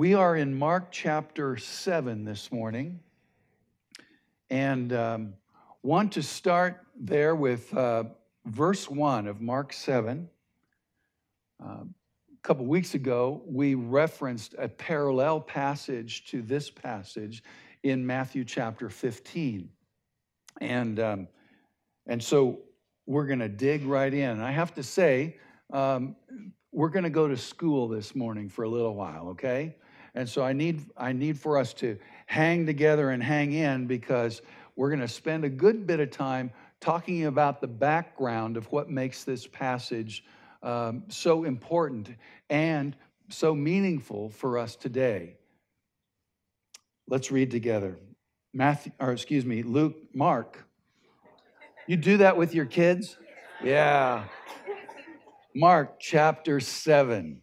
We are in Mark chapter 7 this morning and um, want to start there with uh, verse 1 of Mark 7. Uh, a couple weeks ago, we referenced a parallel passage to this passage in Matthew chapter 15. And, um, and so we're going to dig right in. I have to say, um, we're going to go to school this morning for a little while, okay? And so I need I need for us to hang together and hang in because we're going to spend a good bit of time talking about the background of what makes this passage um, so important and so meaningful for us today. Let's read together. Matthew, or excuse me, Luke, Mark. You do that with your kids? Yeah. Mark chapter 7.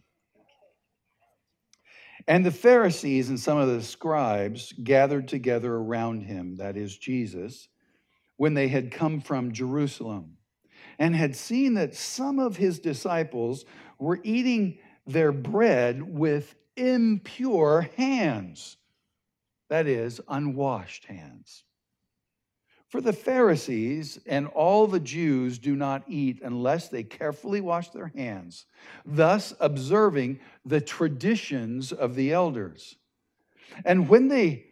And the Pharisees and some of the scribes gathered together around him, that is Jesus, when they had come from Jerusalem, and had seen that some of his disciples were eating their bread with impure hands, that is, unwashed hands. For the Pharisees and all the Jews do not eat unless they carefully wash their hands, thus observing the traditions of the elders. And when they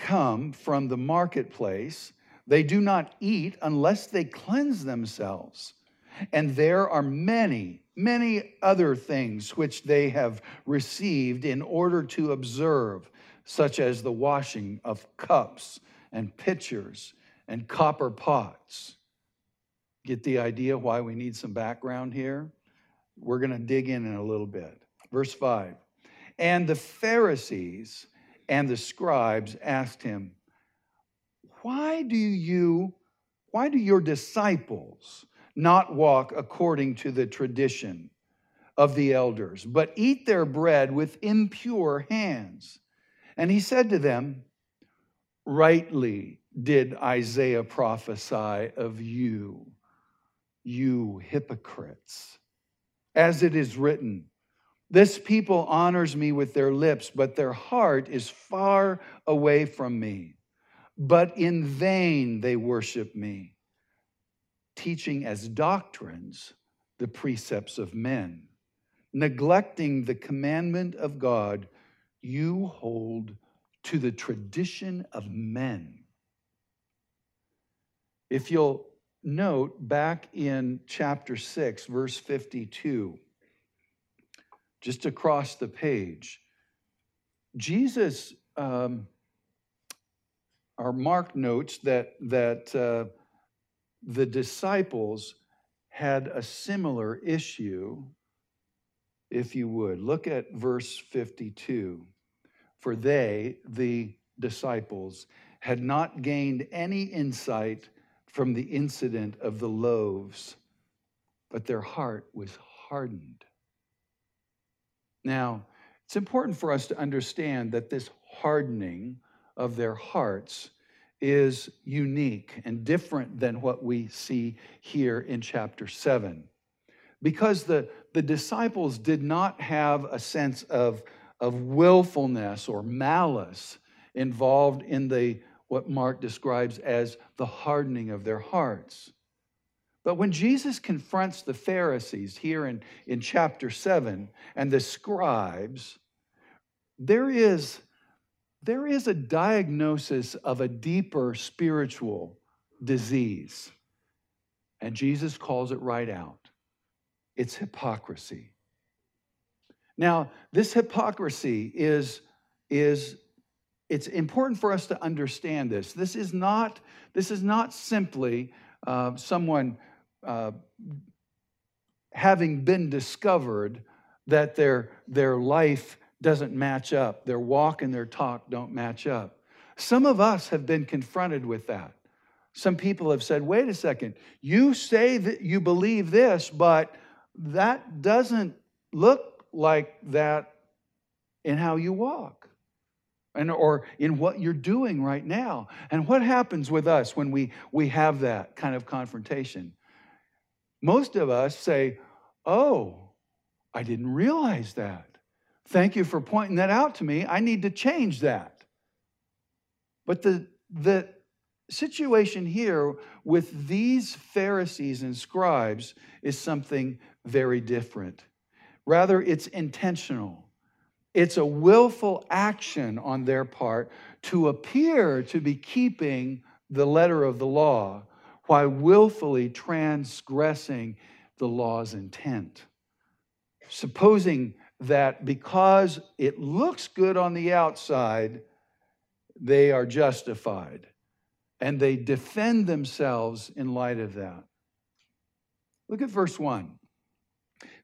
come from the marketplace, they do not eat unless they cleanse themselves. And there are many, many other things which they have received in order to observe, such as the washing of cups and pitchers and copper pots. Get the idea why we need some background here? We're going to dig in in a little bit. Verse 5 And the Pharisees and the scribes asked him, Why do you, why do your disciples not walk according to the tradition of the elders, but eat their bread with impure hands? And he said to them, Rightly did Isaiah prophesy of you, you hypocrites. As it is written, this people honors me with their lips, but their heart is far away from me. But in vain they worship me, teaching as doctrines the precepts of men. Neglecting the commandment of God, you hold to the tradition of men. If you'll note back in chapter 6, verse 52, just across the page, Jesus, um, our Mark notes that, that uh, the disciples had a similar issue, if you would. Look at verse 52. For they, the disciples, had not gained any insight from the incident of the loaves, but their heart was hardened. Now, it's important for us to understand that this hardening of their hearts is unique and different than what we see here in chapter 7. Because the, the disciples did not have a sense of, of willfulness or malice involved in the what Mark describes as the hardening of their hearts. But when Jesus confronts the Pharisees here in, in chapter 7 and the scribes, there is, there is a diagnosis of a deeper spiritual disease. And Jesus calls it right out it's hypocrisy. Now, this hypocrisy is, is it's important for us to understand this. This is not, this is not simply uh, someone uh, having been discovered that their, their life doesn't match up, their walk and their talk don't match up. Some of us have been confronted with that. Some people have said, wait a second, you say that you believe this, but that doesn't look like that in how you walk and or in what you're doing right now. And what happens with us when we we have that kind of confrontation? Most of us say, "Oh, I didn't realize that." Thank you for pointing that out to me. I need to change that. But the, the situation here with these Pharisees and scribes is something very different. Rather, it's intentional. It's a willful action on their part to appear to be keeping the letter of the law while willfully transgressing the law's intent. Supposing that because it looks good on the outside, they are justified and they defend themselves in light of that. Look at verse 1.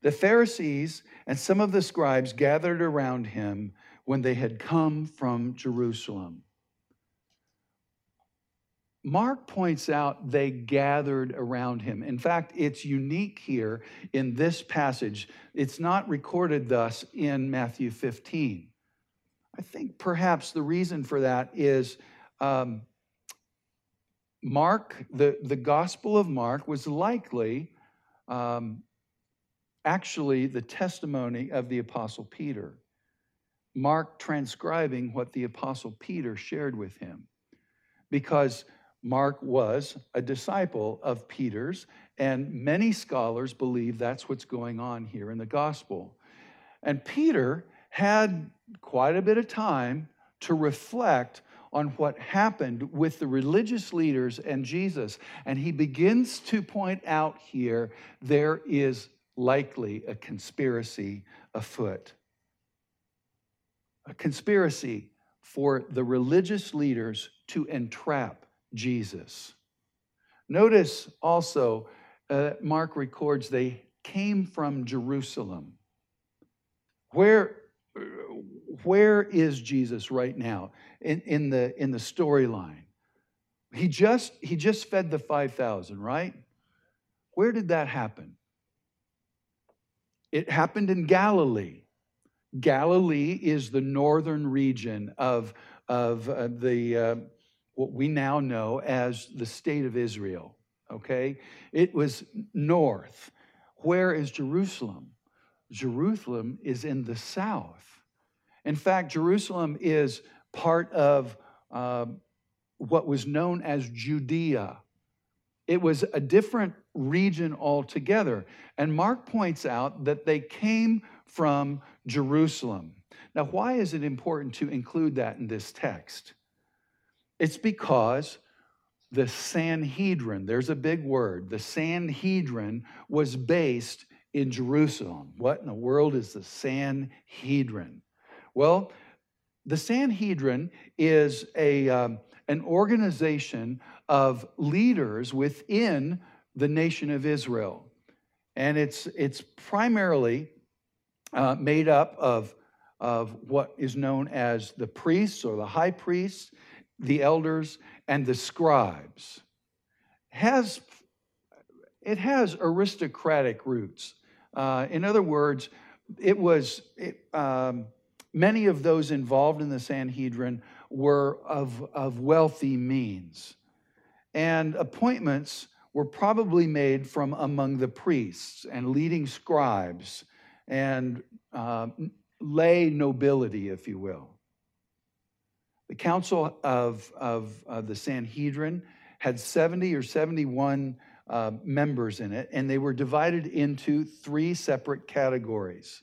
The Pharisees and some of the scribes gathered around him when they had come from Jerusalem. Mark points out they gathered around him. In fact, it's unique here in this passage. It's not recorded thus in Matthew 15. I think perhaps the reason for that is um, Mark, the, the Gospel of Mark, was likely um, actually the testimony of the Apostle Peter. Mark transcribing what the Apostle Peter shared with him. Because Mark was a disciple of Peter's, and many scholars believe that's what's going on here in the gospel. And Peter had quite a bit of time to reflect on what happened with the religious leaders and Jesus. And he begins to point out here there is likely a conspiracy afoot. A conspiracy for the religious leaders to entrap Jesus. Notice also, uh, Mark records they came from Jerusalem. Where, where is Jesus right now in, in the, in the storyline? He just, he just fed the 5,000, right? Where did that happen? It happened in Galilee. Galilee is the northern region of, of uh, the, uh, what we now know as the state of Israel, okay? It was north. Where is Jerusalem? Jerusalem is in the south. In fact, Jerusalem is part of uh, what was known as Judea. It was a different region altogether. And Mark points out that they came from Jerusalem. Now, why is it important to include that in this text? It's because the Sanhedrin, there's a big word, the Sanhedrin was based in Jerusalem. What in the world is the Sanhedrin? Well, the Sanhedrin is a, um, an organization of leaders within the nation of Israel. And it's, it's primarily uh, made up of, of what is known as the priests or the high priests the elders, and the scribes. Has, it has aristocratic roots. Uh, in other words, it was it, um, many of those involved in the Sanhedrin were of, of wealthy means. And appointments were probably made from among the priests and leading scribes and uh, lay nobility, if you will. The Council of, of uh, the Sanhedrin had 70 or 71 uh, members in it, and they were divided into three separate categories.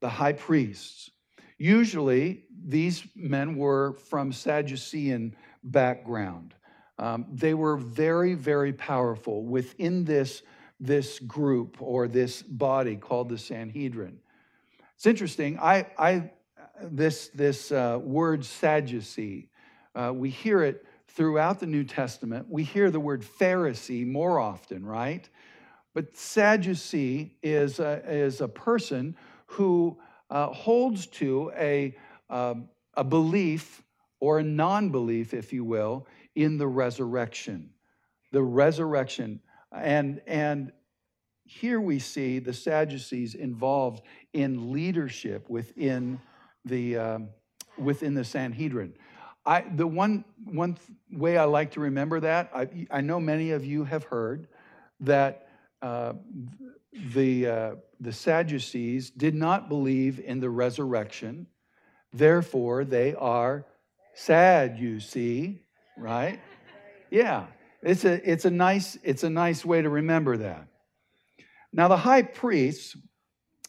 The high priests. Usually, these men were from Sadducean background. Um, they were very, very powerful within this, this group or this body called the Sanhedrin. It's interesting. I, I this, this uh, word Sadducee, uh, we hear it throughout the New Testament. We hear the word Pharisee more often, right? But Sadducee is a, is a person who uh, holds to a, um, a belief or a non belief, if you will, in the resurrection. The resurrection. And, and here we see the Sadducees involved in leadership within the, um, within the Sanhedrin. I, the one, one way I like to remember that, I, I know many of you have heard that uh, the, uh, the Sadducees did not believe in the resurrection. Therefore, they are sad, you see, right? Yeah, it's a, it's a, nice, it's a nice way to remember that. Now, the high priests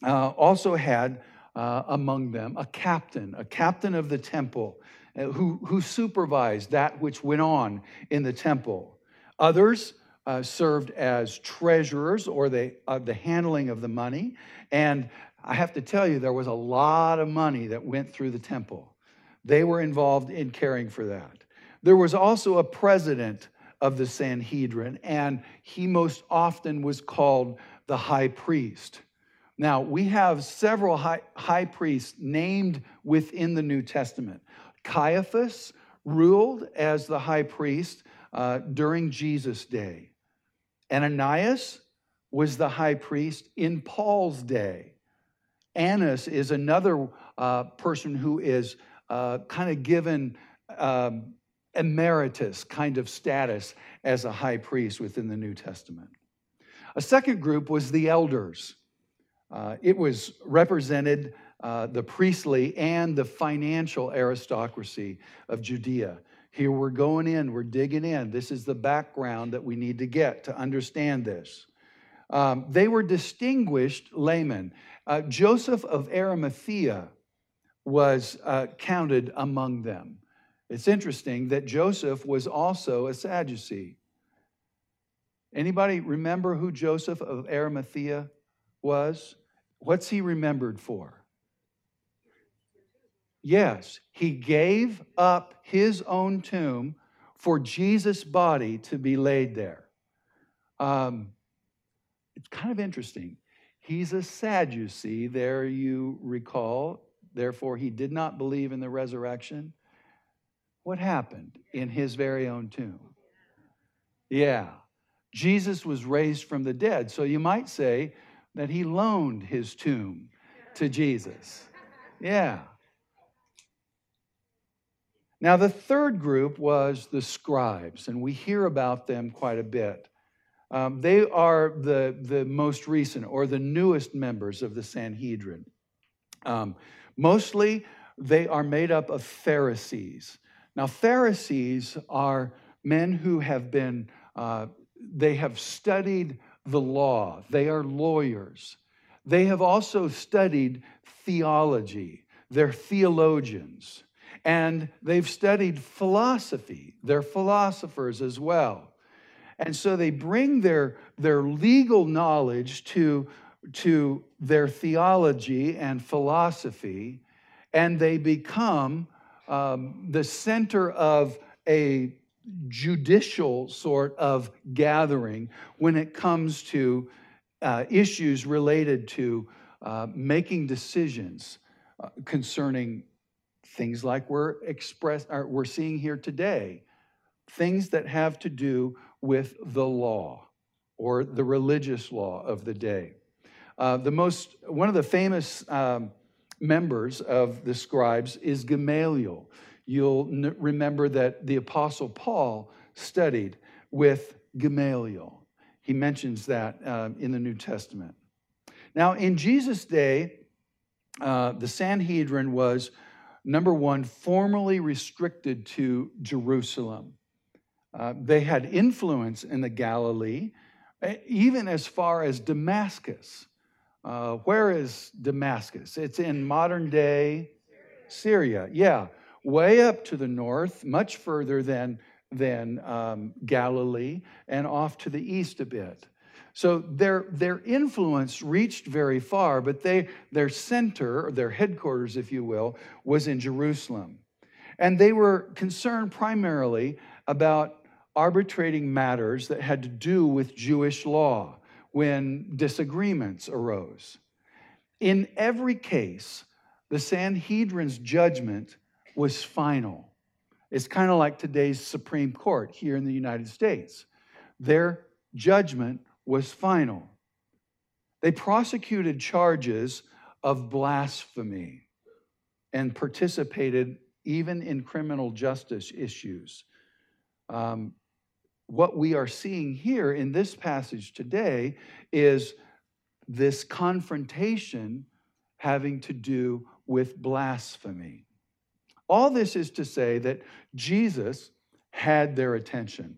uh, also had uh, among them a captain, a captain of the temple, uh, who, who supervised that which went on in the temple. Others uh, served as treasurers or the, uh, the handling of the money. And I have to tell you, there was a lot of money that went through the temple. They were involved in caring for that. There was also a president of the Sanhedrin, and he most often was called the high priest. Now, we have several high, high priests named within the New Testament. Caiaphas ruled as the high priest uh, during Jesus' day. Ananias was the high priest in Paul's day. Annas is another uh, person who is uh, kind of given um, emeritus kind of status as a high priest within the New Testament. A second group was the elders. Uh, it was represented uh, the priestly and the financial aristocracy of Judea. Here we're going in, we're digging in. This is the background that we need to get to understand this. Um, they were distinguished laymen. Uh, Joseph of Arimathea was uh, counted among them. It's interesting that Joseph was also a Sadducee. Anybody remember who Joseph of Arimathea was? What's he remembered for? Yes, he gave up his own tomb for Jesus' body to be laid there. Um, it's kind of interesting. He's a Sadducee, there you recall. Therefore, he did not believe in the resurrection. What happened in his very own tomb? Yeah, Jesus was raised from the dead. So you might say that he loaned his tomb to Jesus. Yeah. Now, the third group was the scribes, and we hear about them quite a bit. Um, they are the, the most recent or the newest members of the Sanhedrin. Um, mostly, they are made up of Pharisees. Now, Pharisees are men who have been, uh, they have studied the law, they are lawyers. They have also studied theology, they're theologians and they've studied philosophy. They're philosophers as well. And so they bring their, their legal knowledge to, to their theology and philosophy, and they become um, the center of a judicial sort of gathering when it comes to uh, issues related to uh, making decisions uh, concerning things like we're express or we're seeing here today things that have to do with the law or the religious law of the day. Uh, the most one of the famous um, members of the scribes is gamaliel you'll n- remember that the apostle paul studied with gamaliel he mentions that uh, in the new testament now in jesus day uh, the sanhedrin was number one, formally restricted to Jerusalem. Uh, they had influence in the Galilee, even as far as Damascus. Uh, where is Damascus? It's in modern day Syria. Yeah, way up to the north, much further than, than um, Galilee, and off to the east a bit. So their, their influence reached very far, but they, their center, their headquarters, if you will, was in Jerusalem. And they were concerned primarily about arbitrating matters that had to do with Jewish law when disagreements arose. In every case, the Sanhedrin's judgment was final. It's kind of like today's Supreme Court here in the United States. Their judgment was final. They prosecuted charges of blasphemy and participated even in criminal justice issues. Um, what we are seeing here in this passage today is this confrontation having to do with blasphemy. All this is to say that Jesus had their attention.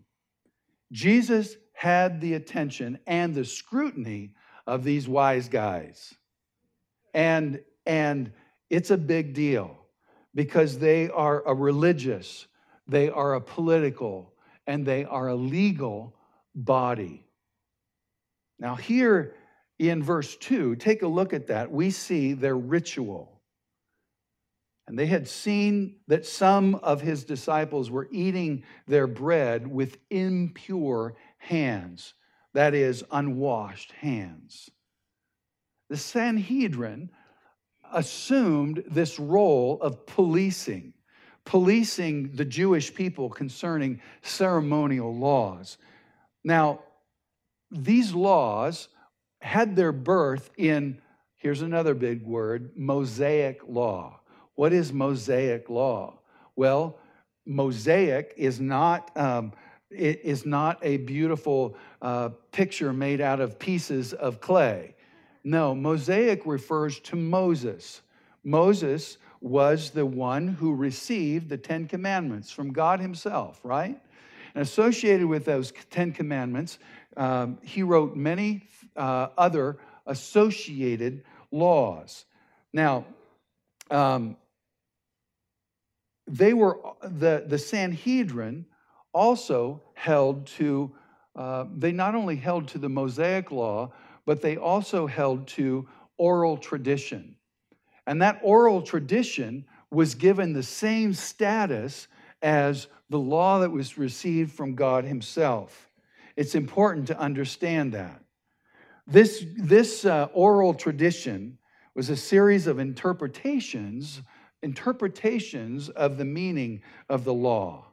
Jesus had the attention and the scrutiny of these wise guys. And, and it's a big deal because they are a religious, they are a political, and they are a legal body. Now, here in verse 2, take a look at that. We see their ritual. And they had seen that some of his disciples were eating their bread with impure hands, that is, unwashed hands. The Sanhedrin assumed this role of policing policing the Jewish people concerning ceremonial laws. Now, these laws had their birth in, here's another big word, Mosaic law. What is Mosaic law? Well, Mosaic is not. Um, it is not a beautiful uh, picture made out of pieces of clay. No, Mosaic refers to Moses. Moses was the one who received the Ten Commandments from God Himself, right? And associated with those Ten Commandments, um, he wrote many uh, other associated laws. Now, um, they were the, the Sanhedrin also held to, uh, they not only held to the Mosaic law, but they also held to oral tradition. And that oral tradition was given the same status as the law that was received from God Himself. It's important to understand that. This, this uh, oral tradition was a series of interpretations, interpretations of the meaning of the law.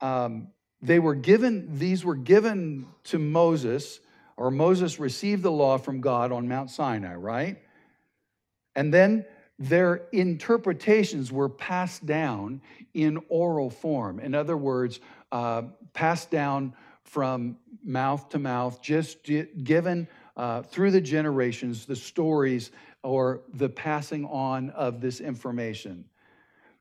Um, they were given, these were given to Moses, or Moses received the law from God on Mount Sinai, right? And then their interpretations were passed down in oral form. In other words, uh, passed down from mouth to mouth, just given uh, through the generations, the stories or the passing on of this information.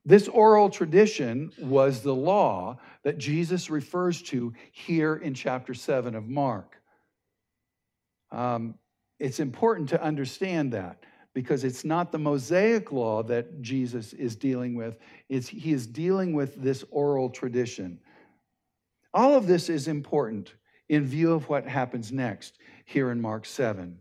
This oral tradition was the law that Jesus refers to here in chapter 7 of Mark. Um, it's important to understand that because it's not the Mosaic law that Jesus is dealing with, it's, he is dealing with this oral tradition. All of this is important in view of what happens next here in Mark 7.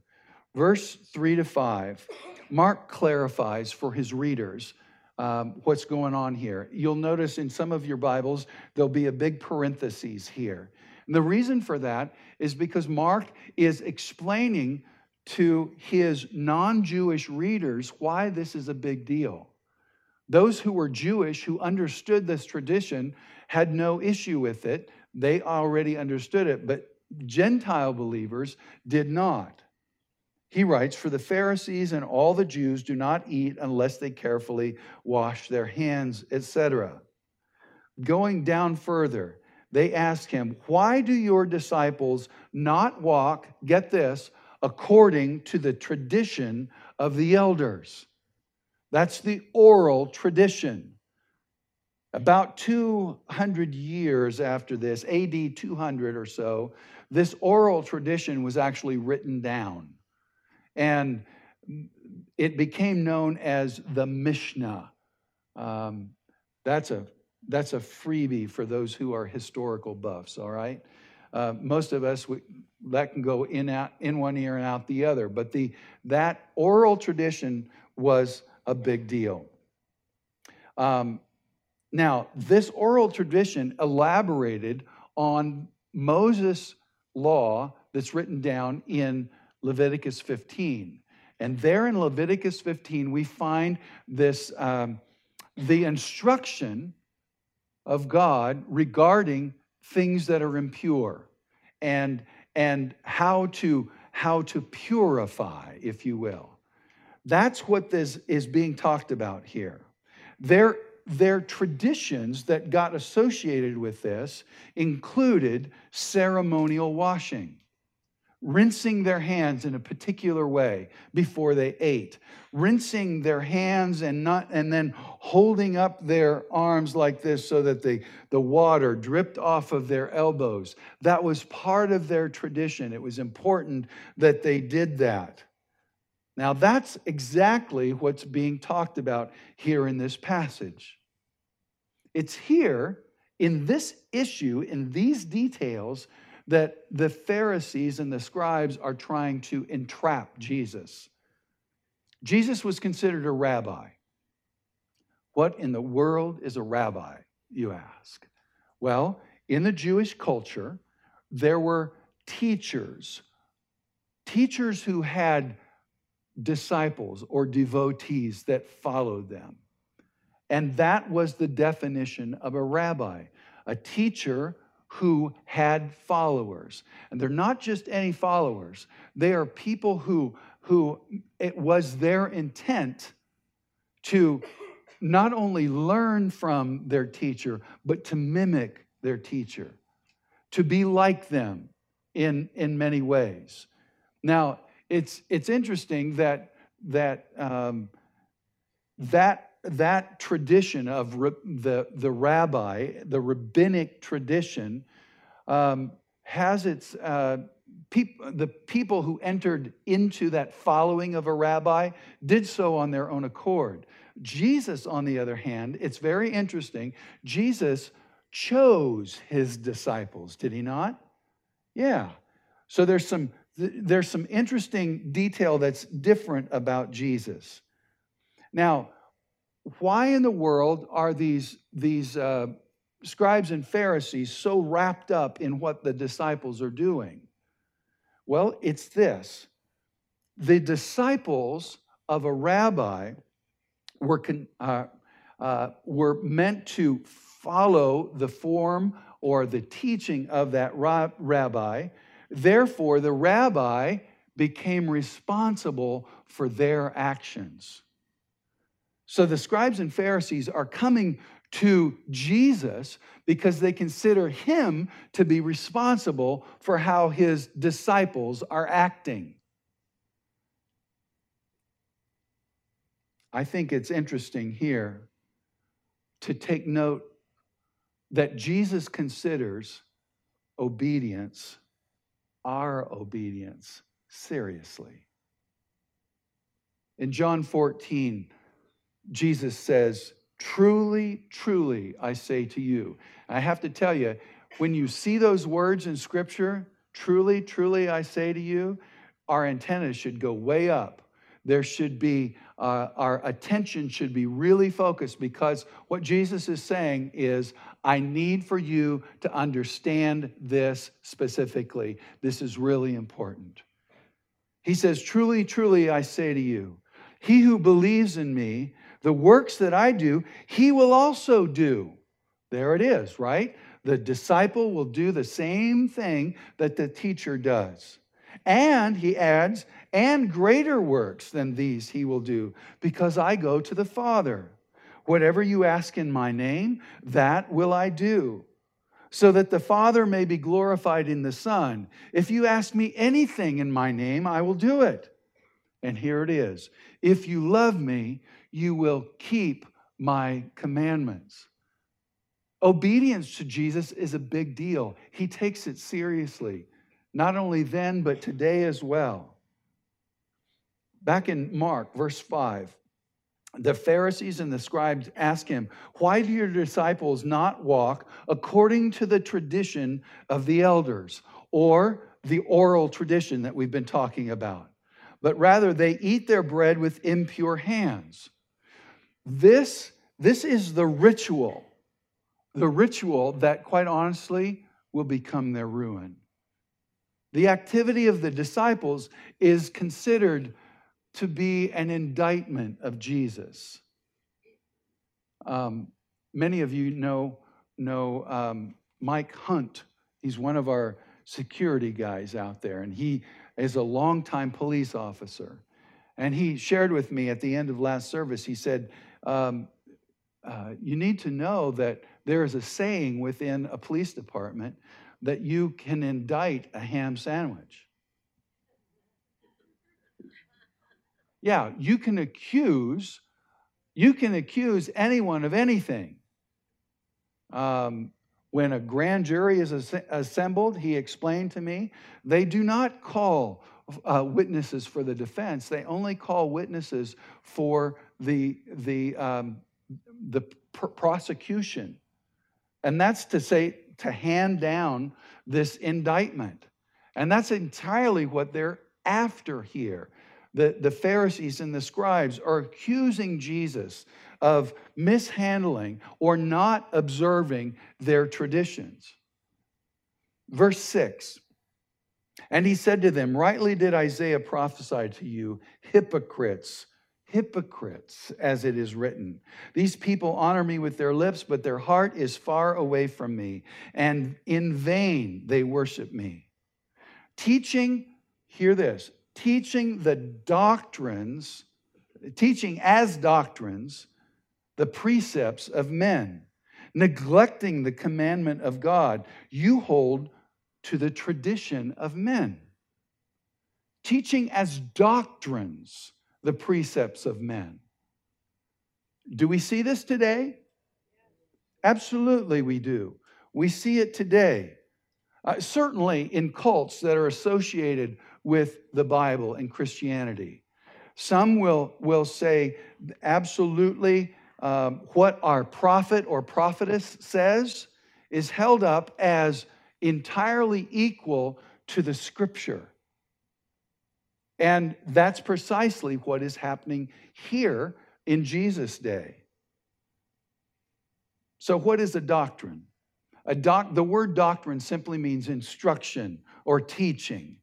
Verse 3 to 5, Mark clarifies for his readers um, what's going on here. You'll notice in some of your Bibles, there'll be a big parenthesis here. And the reason for that is because Mark is explaining to his non Jewish readers why this is a big deal. Those who were Jewish, who understood this tradition, had no issue with it. They already understood it, but Gentile believers did not. He writes, For the Pharisees and all the Jews do not eat unless they carefully wash their hands, etc. Going down further, they ask him, Why do your disciples not walk, get this, according to the tradition of the elders. That's the oral tradition. About 200 years after this, AD 200 or so, this oral tradition was actually written down. And it became known as the Mishnah. Um, that's, a, that's a freebie for those who are historical buffs, all right? Uh, most of us, we, that can go in, out, in one ear and out the other. But the, that oral tradition was a big deal. Um, now, this oral tradition elaborated on Moses' law that's written down in Leviticus 15. And there in Leviticus 15, we find this um, the instruction of God regarding things that are impure and, and how, to, how to purify, if you will. That's what this is being talked about here. their their traditions that got associated with this included ceremonial washing rinsing their hands in a particular way before they ate. Rinsing their hands and not and then holding up their arms like this so that the, the water dripped off of their elbows. That was part of their tradition. It was important that they did that. Now that's exactly what's being talked about here in this passage. It's here in this issue in these details that the Pharisees and the scribes are trying to entrap Jesus. Jesus was considered a rabbi. What in the world is a rabbi, you ask? Well, in the Jewish culture, there were teachers, teachers who had disciples or devotees that followed them. And that was the definition of a rabbi, a teacher who had followers. And they're not just any followers, they are people who, who it was their intent to not only learn from their teacher, but to mimic their teacher, to be like them in, in many ways. Now, it's, it's interesting that, that, um, that that tradition of the, the rabbi, the rabbinic tradition, um, has its uh, peop- the people who entered into that following of a rabbi did so on their own accord. Jesus, on the other hand, it's very interesting. Jesus chose his disciples, did he not? Yeah. So there's some there's some interesting detail that's different about Jesus. Now, why in the world are these, these uh, scribes and Pharisees so wrapped up in what the disciples are doing? Well, it's this the disciples of a rabbi were, uh, uh, were meant to follow the form or the teaching of that rabbi. Therefore, the rabbi became responsible for their actions. So the scribes and Pharisees are coming to Jesus because they consider him to be responsible for how his disciples are acting. I think it's interesting here to take note that Jesus considers obedience, our obedience, seriously. In John 14, Jesus says, Truly, truly, I say to you. I have to tell you, when you see those words in Scripture, truly, truly, I say to you, our antennas should go way up. There should be, uh, our attention should be really focused because what Jesus is saying is, I need for you to understand this specifically. This is really important. He says, Truly, truly, I say to you, he who believes in me, the works that I do, he will also do. There it is, right? The disciple will do the same thing that the teacher does. And he adds, and greater works than these he will do, because I go to the Father. Whatever you ask in my name, that will I do, so that the Father may be glorified in the Son. If you ask me anything in my name, I will do it. And here it is If you love me, you will keep my commandments. Obedience to Jesus is a big deal. He takes it seriously, not only then, but today as well. Back in Mark, verse 5, the Pharisees and the scribes ask him, Why do your disciples not walk according to the tradition of the elders or the oral tradition that we've been talking about? But rather, they eat their bread with impure hands. This, this is the ritual, the ritual that, quite honestly, will become their ruin. The activity of the disciples is considered to be an indictment of Jesus. Um, many of you know, know um, Mike Hunt. He's one of our security guys out there, and he is a longtime police officer. And he shared with me at the end of last service, he said, um, uh, you need to know that there is a saying within a police department that you can indict a ham sandwich. Yeah, you can accuse, you can accuse anyone of anything. Um, when a grand jury is assembled, he explained to me, they do not call uh, witnesses for the defense. They only call witnesses for the, the, um, the pr- prosecution. And that's to say, to hand down this indictment. And that's entirely what they're after here. The, the Pharisees and the scribes are accusing Jesus of mishandling or not observing their traditions. Verse 6 And he said to them, Rightly did Isaiah prophesy to you, hypocrites hypocrites, as it is written. These people honor me with their lips, but their heart is far away from me, and in vain they worship me. Teaching, hear this, teaching the doctrines, teaching as doctrines the precepts of men, neglecting the commandment of God, you hold to the tradition of men. Teaching as doctrines the precepts of men. Do we see this today? Absolutely, we do. We see it today. Uh, certainly in cults that are associated with the Bible and Christianity. Some will, will say, absolutely, um, what our prophet or prophetess says is held up as entirely equal to the scripture. And that's precisely what is happening here in Jesus' day. So, what is a doctrine? A doc, the word doctrine simply means instruction or teaching.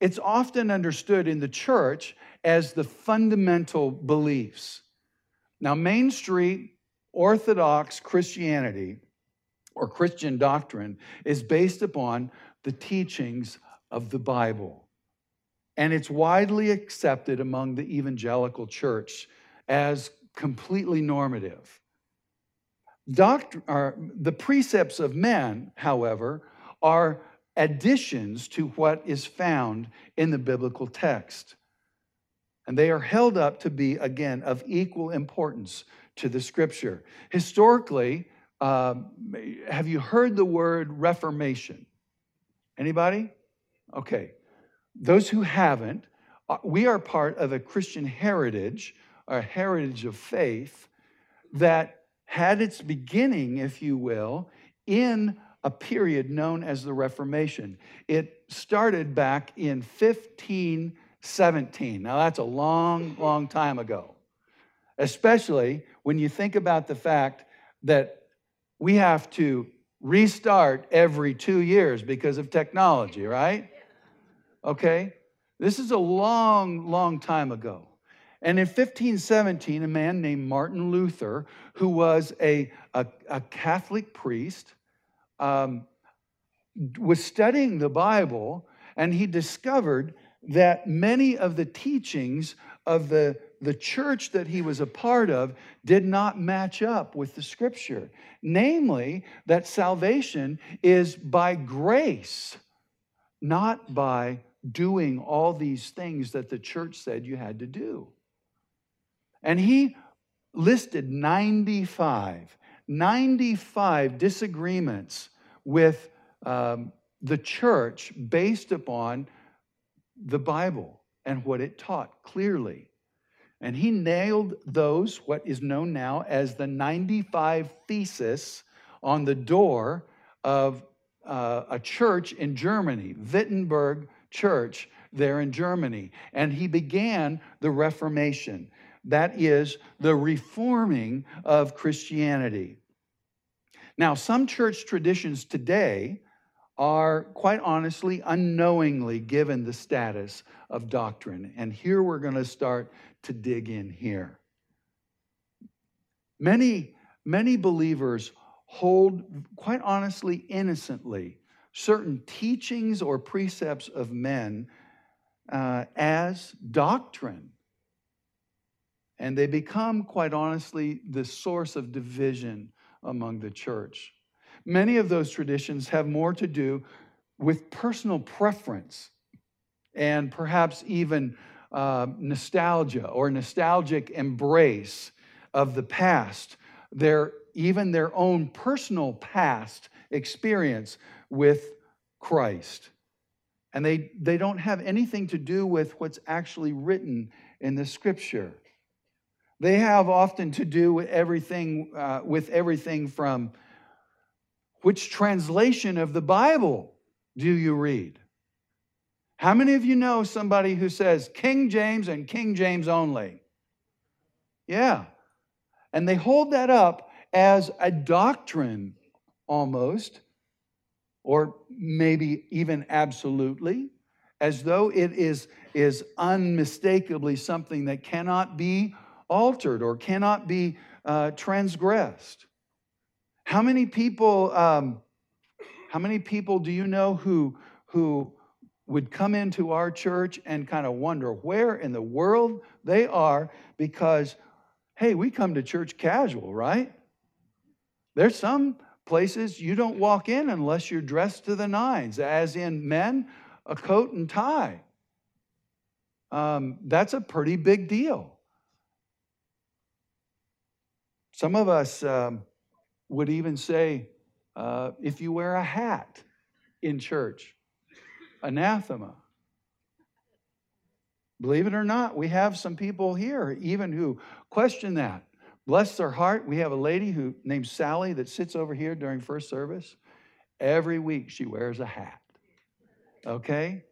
It's often understood in the church as the fundamental beliefs. Now, Main Street Orthodox Christianity or Christian doctrine is based upon the teachings of the Bible and it's widely accepted among the evangelical church as completely normative. Doctor, the precepts of men, however, are additions to what is found in the biblical text. And they are held up to be, again, of equal importance to the scripture. Historically, uh, have you heard the word reformation? Anybody? Okay. Those who haven't, uh, we are part of a Christian heritage, a heritage of faith that had its beginning, if you will, in a period known as the Reformation. It started back in 1517. Now, that's a long, long time ago, especially when you think about the fact that we have to restart every two years because of technology, right? okay? This is a long, long time ago. And in 1517, a man named Martin Luther, who was a, a, a Catholic priest, um, was studying the Bible and he discovered that many of the teachings of the, the church that he was a part of did not match up with the scripture. Namely, that salvation is by grace, not by doing all these things that the church said you had to do. And he listed 95, 95 disagreements with um, the church based upon the Bible and what it taught clearly. And he nailed those, what is known now as the 95 Thesis, on the door of uh, a church in Germany, Wittenberg church there in Germany. And he began the Reformation. That is the reforming of Christianity. Now, some church traditions today are quite honestly unknowingly given the status of doctrine. And here we're going to start to dig in here. Many, many believers hold, quite honestly, innocently, certain teachings or precepts of men uh, as doctrine. And they become, quite honestly, the source of division among the church. Many of those traditions have more to do with personal preference and perhaps even uh, nostalgia or nostalgic embrace of the past, their, even their own personal past experience with Christ. And they, they don't have anything to do with what's actually written in the scripture. They have often to do with everything, uh, with everything from which translation of the Bible do you read? How many of you know somebody who says King James and King James only? Yeah. And they hold that up as a doctrine almost, or maybe even absolutely, as though it is, is unmistakably something that cannot be altered or cannot be uh, transgressed. How many people, um, how many people do you know who, who would come into our church and kind of wonder where in the world they are because, hey, we come to church casual, right? There's some places you don't walk in unless you're dressed to the nines, as in men, a coat and tie. Um, that's a pretty big deal. Some of us um, would even say, uh, if you wear a hat in church, anathema. Believe it or not, we have some people here even who question that. Bless their heart. We have a lady who named Sally that sits over here during first service. Every week she wears a hat. Okay?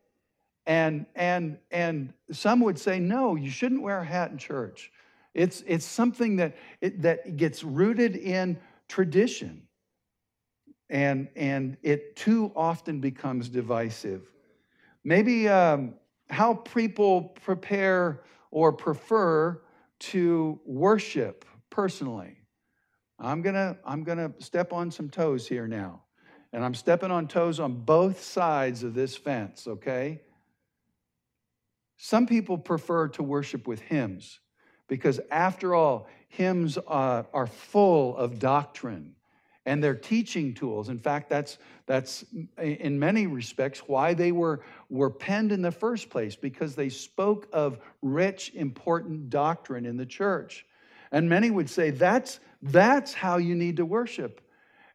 And and and some would say, no, you shouldn't wear a hat in church. It's it's something that it, that gets rooted in tradition. And and it too often becomes divisive. Maybe um, how people prepare or prefer to worship personally. I'm gonna, I'm gonna step on some toes here now. And I'm stepping on toes on both sides of this fence, okay? Some people prefer to worship with hymns because, after all, hymns are full of doctrine and they're teaching tools. In fact, that's, that's in many respects why they were, were penned in the first place, because they spoke of rich, important doctrine in the church. And many would say that's, that's how you need to worship.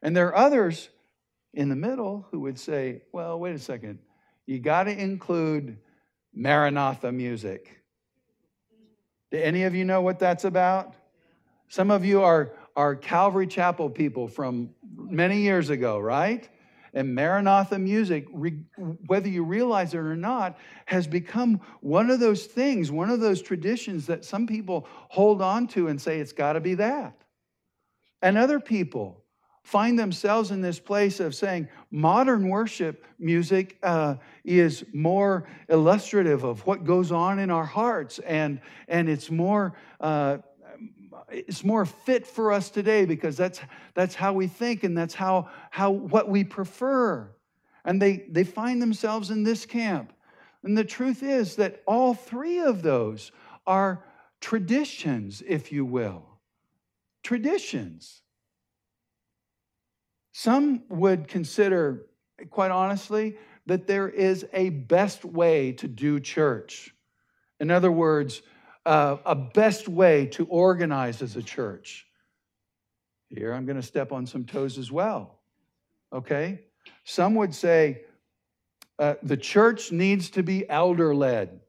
And there are others in the middle who would say, well, wait a second, you got to include Maranatha music. Do any of you know what that's about? Some of you are are Calvary Chapel people from many years ago, right? And Maranatha music, whether you realize it or not, has become one of those things, one of those traditions that some people hold on to and say it's got to be that. And other people find themselves in this place of saying modern worship music uh, is more illustrative of what goes on in our hearts and, and it's more uh, it's more fit for us today because that's, that's how we think and that's how, how what we prefer. And they, they find themselves in this camp. And the truth is that all three of those are traditions, if you will. Traditions. Some would consider, quite honestly, that there is a best way to do church. In other words, uh, a best way to organize as a church. Here, I'm going to step on some toes as well. Okay? Some would say uh, the church needs to be elder led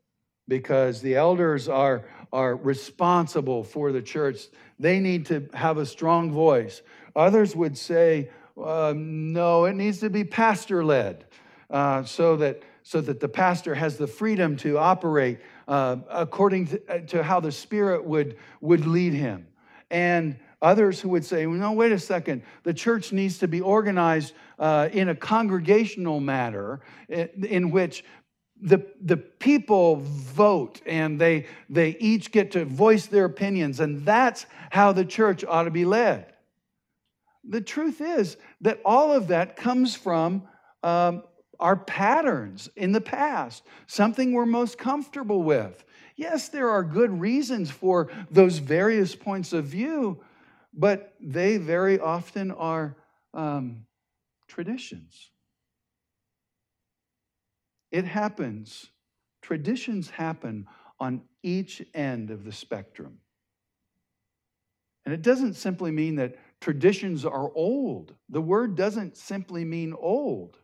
because the elders are, are responsible for the church. They need to have a strong voice. Others would say, uh, no, it needs to be pastor led uh, so, that, so that the pastor has the freedom to operate uh, according to, uh, to, how the Spirit would, would lead him. And others who would say, well, no, wait a second, the church needs to be organized uh, in a congregational manner in, in which the, the people vote and they, they each get to voice their opinions, and that's how the church ought to be led. The truth is that all of that comes from um, our patterns in the past, something we're most comfortable with. Yes, there are good reasons for those various points of view, but they very often are um, traditions. It happens, traditions happen on each end of the spectrum. And it doesn't simply mean that traditions are old. The word doesn't simply mean old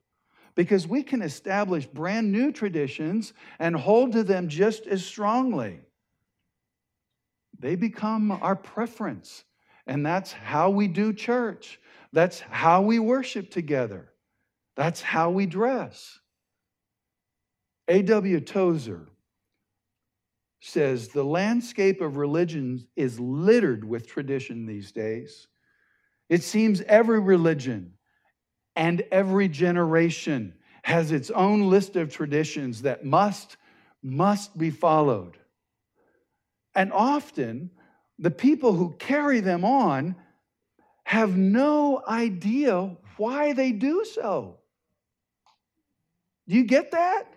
because we can establish brand new traditions and hold to them just as strongly. They become our preference, and that's how we do church. That's how we worship together. That's how we dress. A.W. Tozer says the landscape of religion is littered with tradition these days. It seems every religion and every generation has its own list of traditions that must must be followed. And often the people who carry them on have no idea why they do so. Do you get that?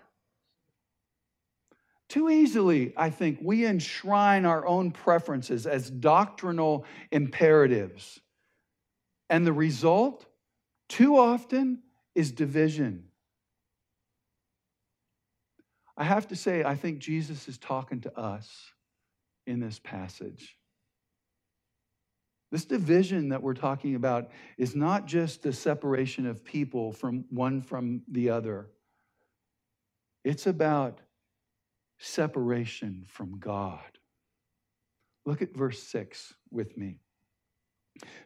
Too easily, I think, we enshrine our own preferences as doctrinal imperatives. And the result, too often, is division. I have to say, I think Jesus is talking to us in this passage. This division that we're talking about is not just the separation of people from one from the other. It's about separation from God. Look at verse 6 with me.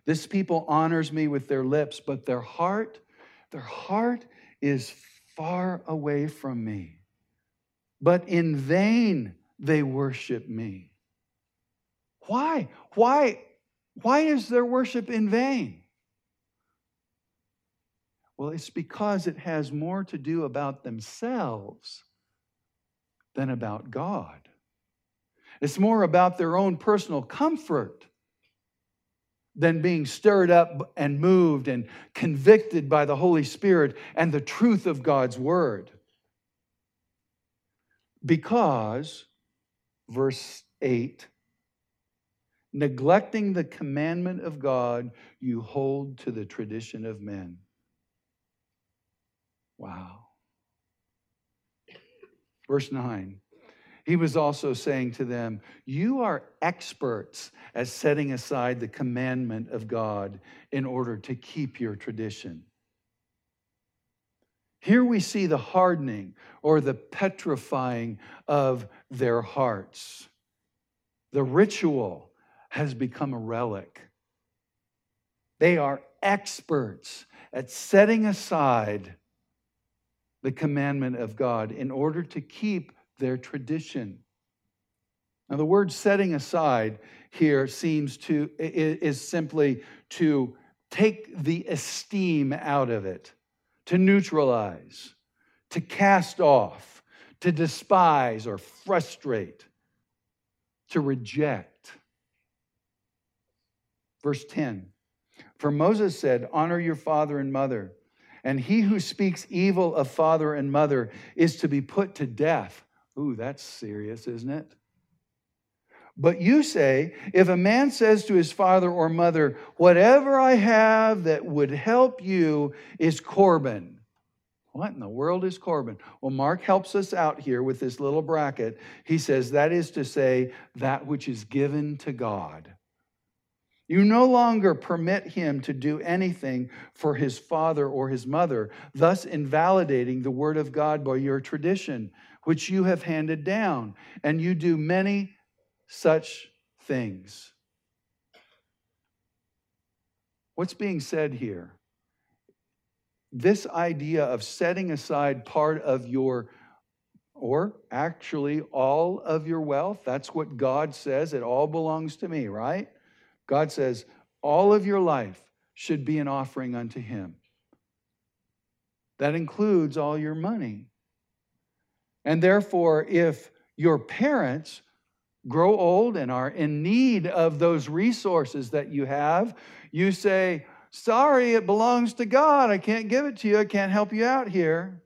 This people honors me with their lips, but their heart, their heart is far away from me. But in vain they worship me. Why? Why? Why is their worship in vain? Well, it's because it has more to do about themselves than about God. It's more about their own personal comfort than being stirred up and moved and convicted by the Holy Spirit and the truth of God's word. Because, verse 8, neglecting the commandment of God, you hold to the tradition of men. Wow. Verse 9. He was also saying to them, You are experts at setting aside the commandment of God in order to keep your tradition. Here we see the hardening or the petrifying of their hearts. The ritual has become a relic. They are experts at setting aside the commandment of God in order to keep their tradition. Now, the word setting aside here seems to, is simply to take the esteem out of it, to neutralize, to cast off, to despise or frustrate, to reject. Verse 10 For Moses said, Honor your father and mother and he who speaks evil of father and mother is to be put to death. Ooh, that's serious, isn't it? But you say, if a man says to his father or mother, Whatever I have that would help you is Corban. What in the world is Corban? Well, Mark helps us out here with this little bracket. He says, That is to say, that which is given to God. You no longer permit him to do anything for his father or his mother, thus invalidating the word of God by your tradition, which you have handed down. And you do many such things. What's being said here? This idea of setting aside part of your, or actually all of your wealth, that's what God says. It all belongs to me, right? God says, all of your life should be an offering unto Him. That includes all your money. And therefore, if your parents grow old and are in need of those resources that you have, you say, Sorry, it belongs to God. I can't give it to you. I can't help you out here.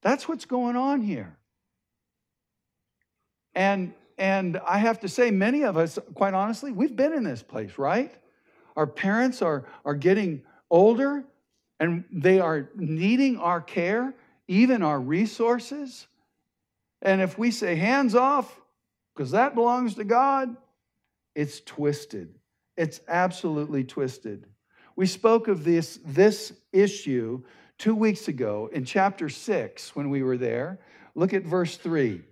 That's what's going on here. And and I have to say, many of us, quite honestly, we've been in this place, right? Our parents are, are getting older and they are needing our care, even our resources. And if we say hands off, because that belongs to God, it's twisted. It's absolutely twisted. We spoke of this, this issue two weeks ago in chapter six when we were there. Look at verse three.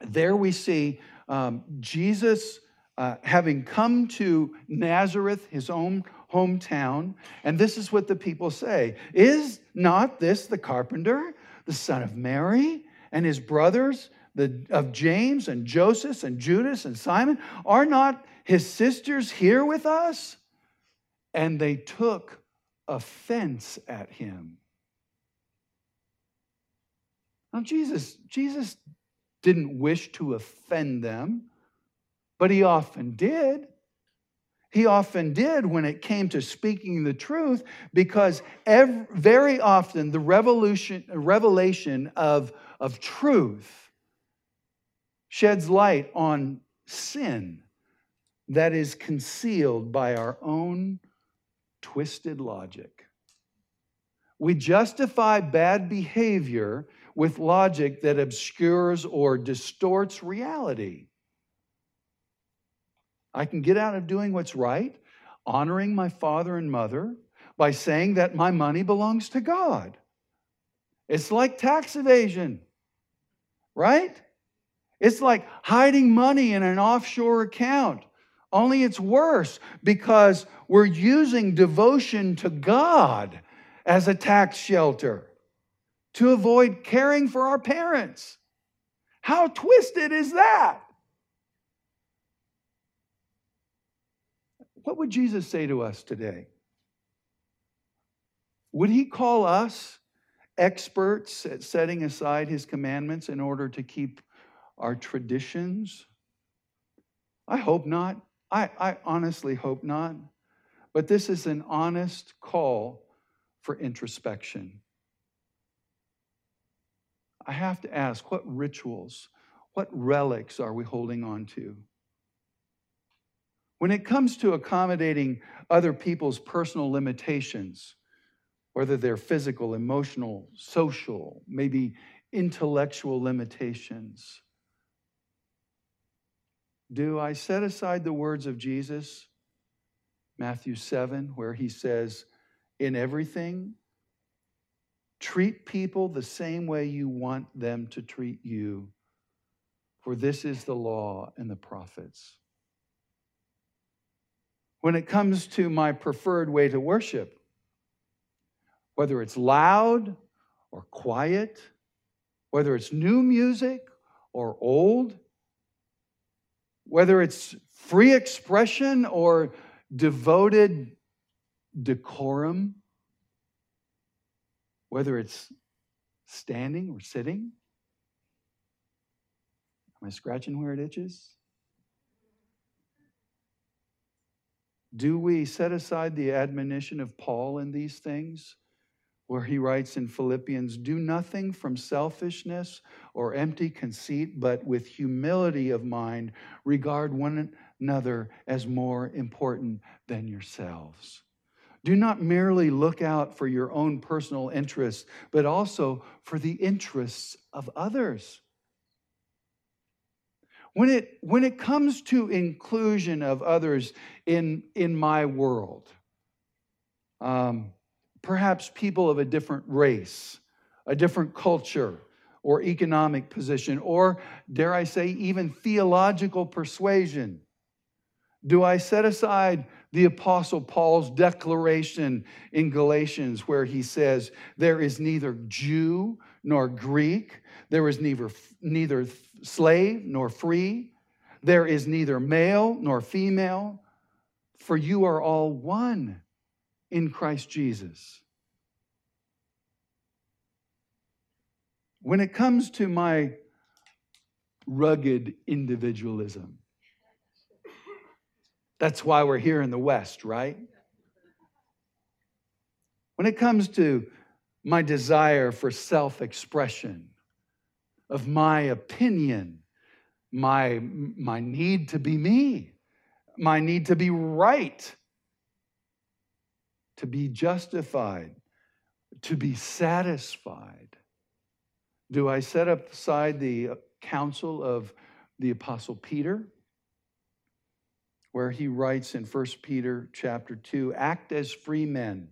There we see um, Jesus uh, having come to Nazareth, his own hometown, and this is what the people say Is not this the carpenter, the son of Mary, and his brothers, the, of James and Joseph and Judas and Simon? Are not his sisters here with us? And they took offense at him. Now, Jesus, Jesus didn't wish to offend them, but he often did. He often did when it came to speaking the truth, because every, very often the revolution, revelation of, of truth sheds light on sin that is concealed by our own twisted logic. We justify bad behavior with logic that obscures or distorts reality. I can get out of doing what's right, honoring my father and mother, by saying that my money belongs to God. It's like tax evasion, right? It's like hiding money in an offshore account. Only it's worse because we're using devotion to God as a tax shelter to avoid caring for our parents. How twisted is that? What would Jesus say to us today? Would he call us experts at setting aside his commandments in order to keep our traditions? I hope not. I, I honestly hope not. But this is an honest call for introspection. I have to ask what rituals, what relics are we holding on to? When it comes to accommodating other people's personal limitations, whether they're physical, emotional, social, maybe intellectual limitations, do I set aside the words of Jesus, Matthew 7, where he says, In everything, Treat people the same way you want them to treat you, for this is the law and the prophets. When it comes to my preferred way to worship, whether it's loud or quiet, whether it's new music or old, whether it's free expression or devoted decorum, whether it's standing or sitting. Am I scratching where it itches? Do we set aside the admonition of Paul in these things, where he writes in Philippians, Do nothing from selfishness or empty conceit, but with humility of mind, regard one another as more important than yourselves? Do not merely look out for your own personal interests, but also for the interests of others. When it, when it comes to inclusion of others in, in my world, um, perhaps people of a different race, a different culture, or economic position, or dare I say, even theological persuasion, do I set aside the Apostle Paul's declaration in Galatians, where he says, There is neither Jew nor Greek, there is neither, neither slave nor free, there is neither male nor female, for you are all one in Christ Jesus. When it comes to my rugged individualism, that's why we're here in the West, right? When it comes to my desire for self expression, of my opinion, my, my need to be me, my need to be right, to be justified, to be satisfied. Do I set up aside the counsel of the apostle Peter where he writes in 1 Peter chapter 2, act as free men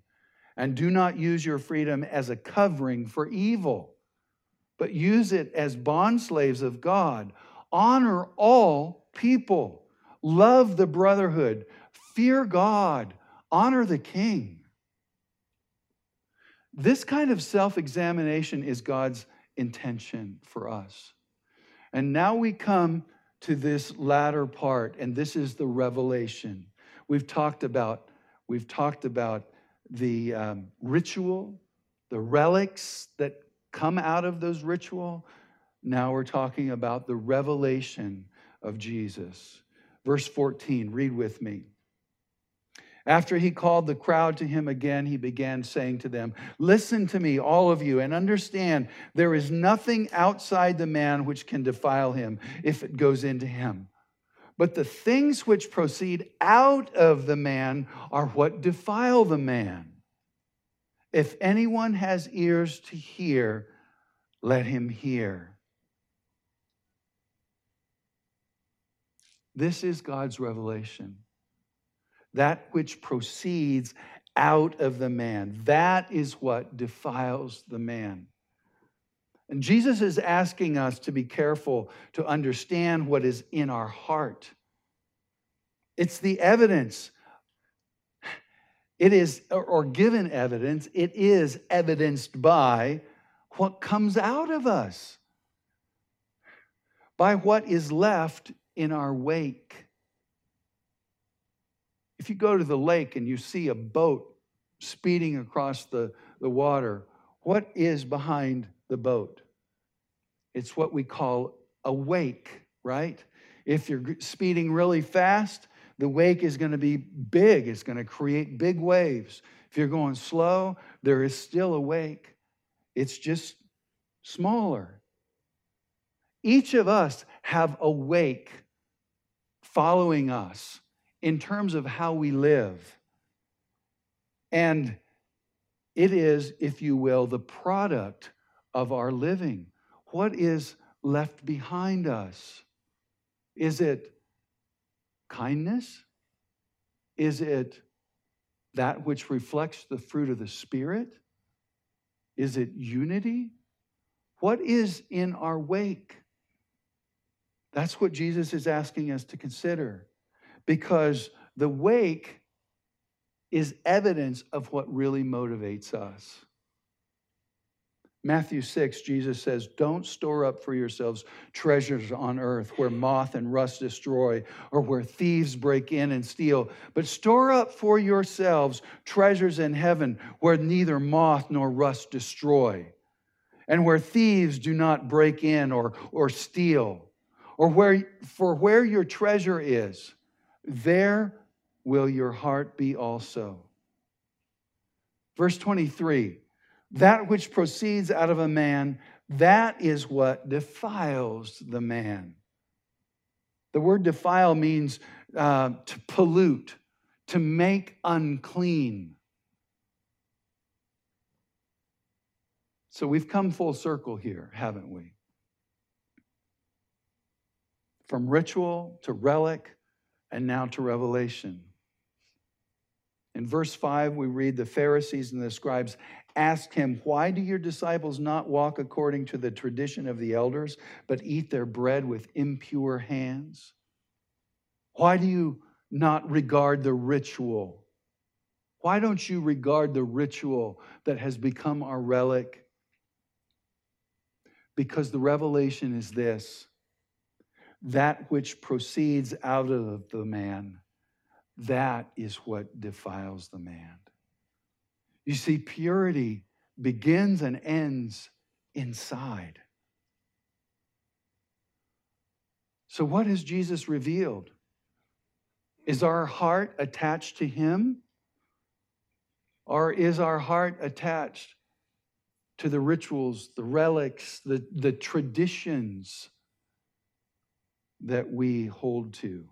and do not use your freedom as a covering for evil, but use it as bondslaves of God. Honor all people, love the brotherhood, fear God, honor the king. This kind of self examination is God's intention for us. And now we come to this latter part, and this is the revelation. We've talked about, we've talked about the um, ritual, the relics that come out of those ritual. Now we're talking about the revelation of Jesus. Verse 14, read with me. After he called the crowd to him again, he began saying to them, Listen to me, all of you, and understand there is nothing outside the man which can defile him if it goes into him. But the things which proceed out of the man are what defile the man. If anyone has ears to hear, let him hear. This is God's revelation that which proceeds out of the man. That is what defiles the man. And Jesus is asking us to be careful to understand what is in our heart. It's the evidence. It is, or given evidence, it is evidenced by what comes out of us, by what is left in our wake. If you go to the lake and you see a boat speeding across the, the water, what is behind the boat? It's what we call a wake, right? If you're speeding really fast, the wake is going to be big. It's going to create big waves. If you're going slow, there is still a wake. It's just smaller. Each of us have a wake following us in terms of how we live. And it is, if you will, the product of our living. What is left behind us? Is it kindness? Is it that which reflects the fruit of the Spirit? Is it unity? What is in our wake? That's what Jesus is asking us to consider because the wake is evidence of what really motivates us. Matthew 6, Jesus says, Don't store up for yourselves treasures on earth where moth and rust destroy or where thieves break in and steal, but store up for yourselves treasures in heaven where neither moth nor rust destroy and where thieves do not break in or, or steal, or where, for where your treasure is, there will your heart be also. Verse 23 that which proceeds out of a man, that is what defiles the man. The word defile means uh, to pollute, to make unclean. So we've come full circle here, haven't we? From ritual to relic and now to Revelation. In verse 5, we read the Pharisees and the scribes asked him, Why do your disciples not walk according to the tradition of the elders, but eat their bread with impure hands? Why do you not regard the ritual? Why don't you regard the ritual that has become our relic? Because the revelation is this that which proceeds out of the man, that is what defiles the man. You see, purity begins and ends inside. So, what has Jesus revealed? Is our heart attached to Him? Or is our heart attached to the rituals, the relics, the, the traditions that we hold to.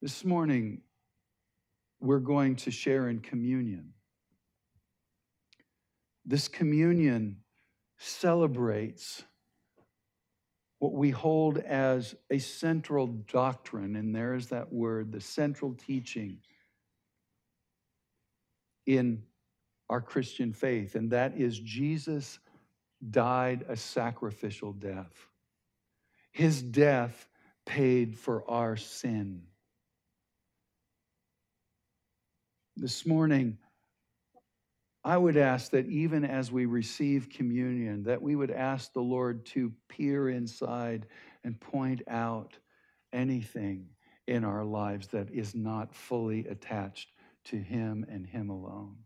This morning, we're going to share in communion. This communion celebrates what we hold as a central doctrine, and there is that word, the central teaching in our Christian faith, and that is Jesus died a sacrificial death. His death paid for our sin. This morning, I would ask that even as we receive communion, that we would ask the Lord to peer inside and point out anything in our lives that is not fully attached to Him and Him alone.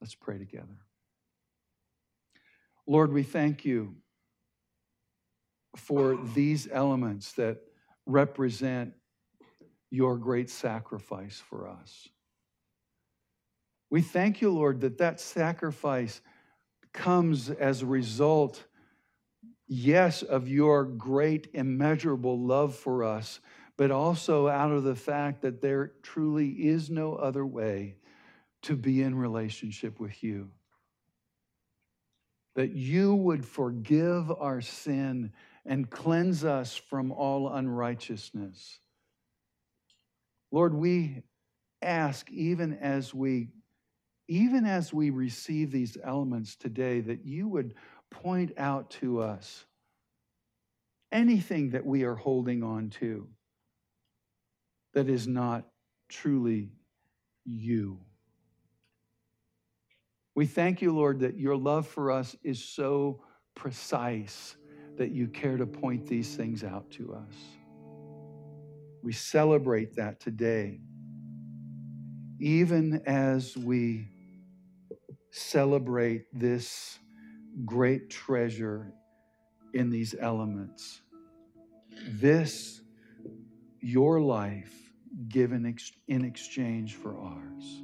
Let's pray together. Lord, we thank you for these elements that represent your great sacrifice for us. We thank you, Lord, that that sacrifice comes as a result, yes, of your great, immeasurable love for us, but also out of the fact that there truly is no other way to be in relationship with you. That you would forgive our sin and cleanse us from all unrighteousness. Lord, we ask, even as we even as we receive these elements today, that you would point out to us anything that we are holding on to that is not truly you. We thank you, Lord, that your love for us is so precise that you care to point these things out to us. We celebrate that today, even as we celebrate this great treasure in these elements. This, your life, given in exchange for ours.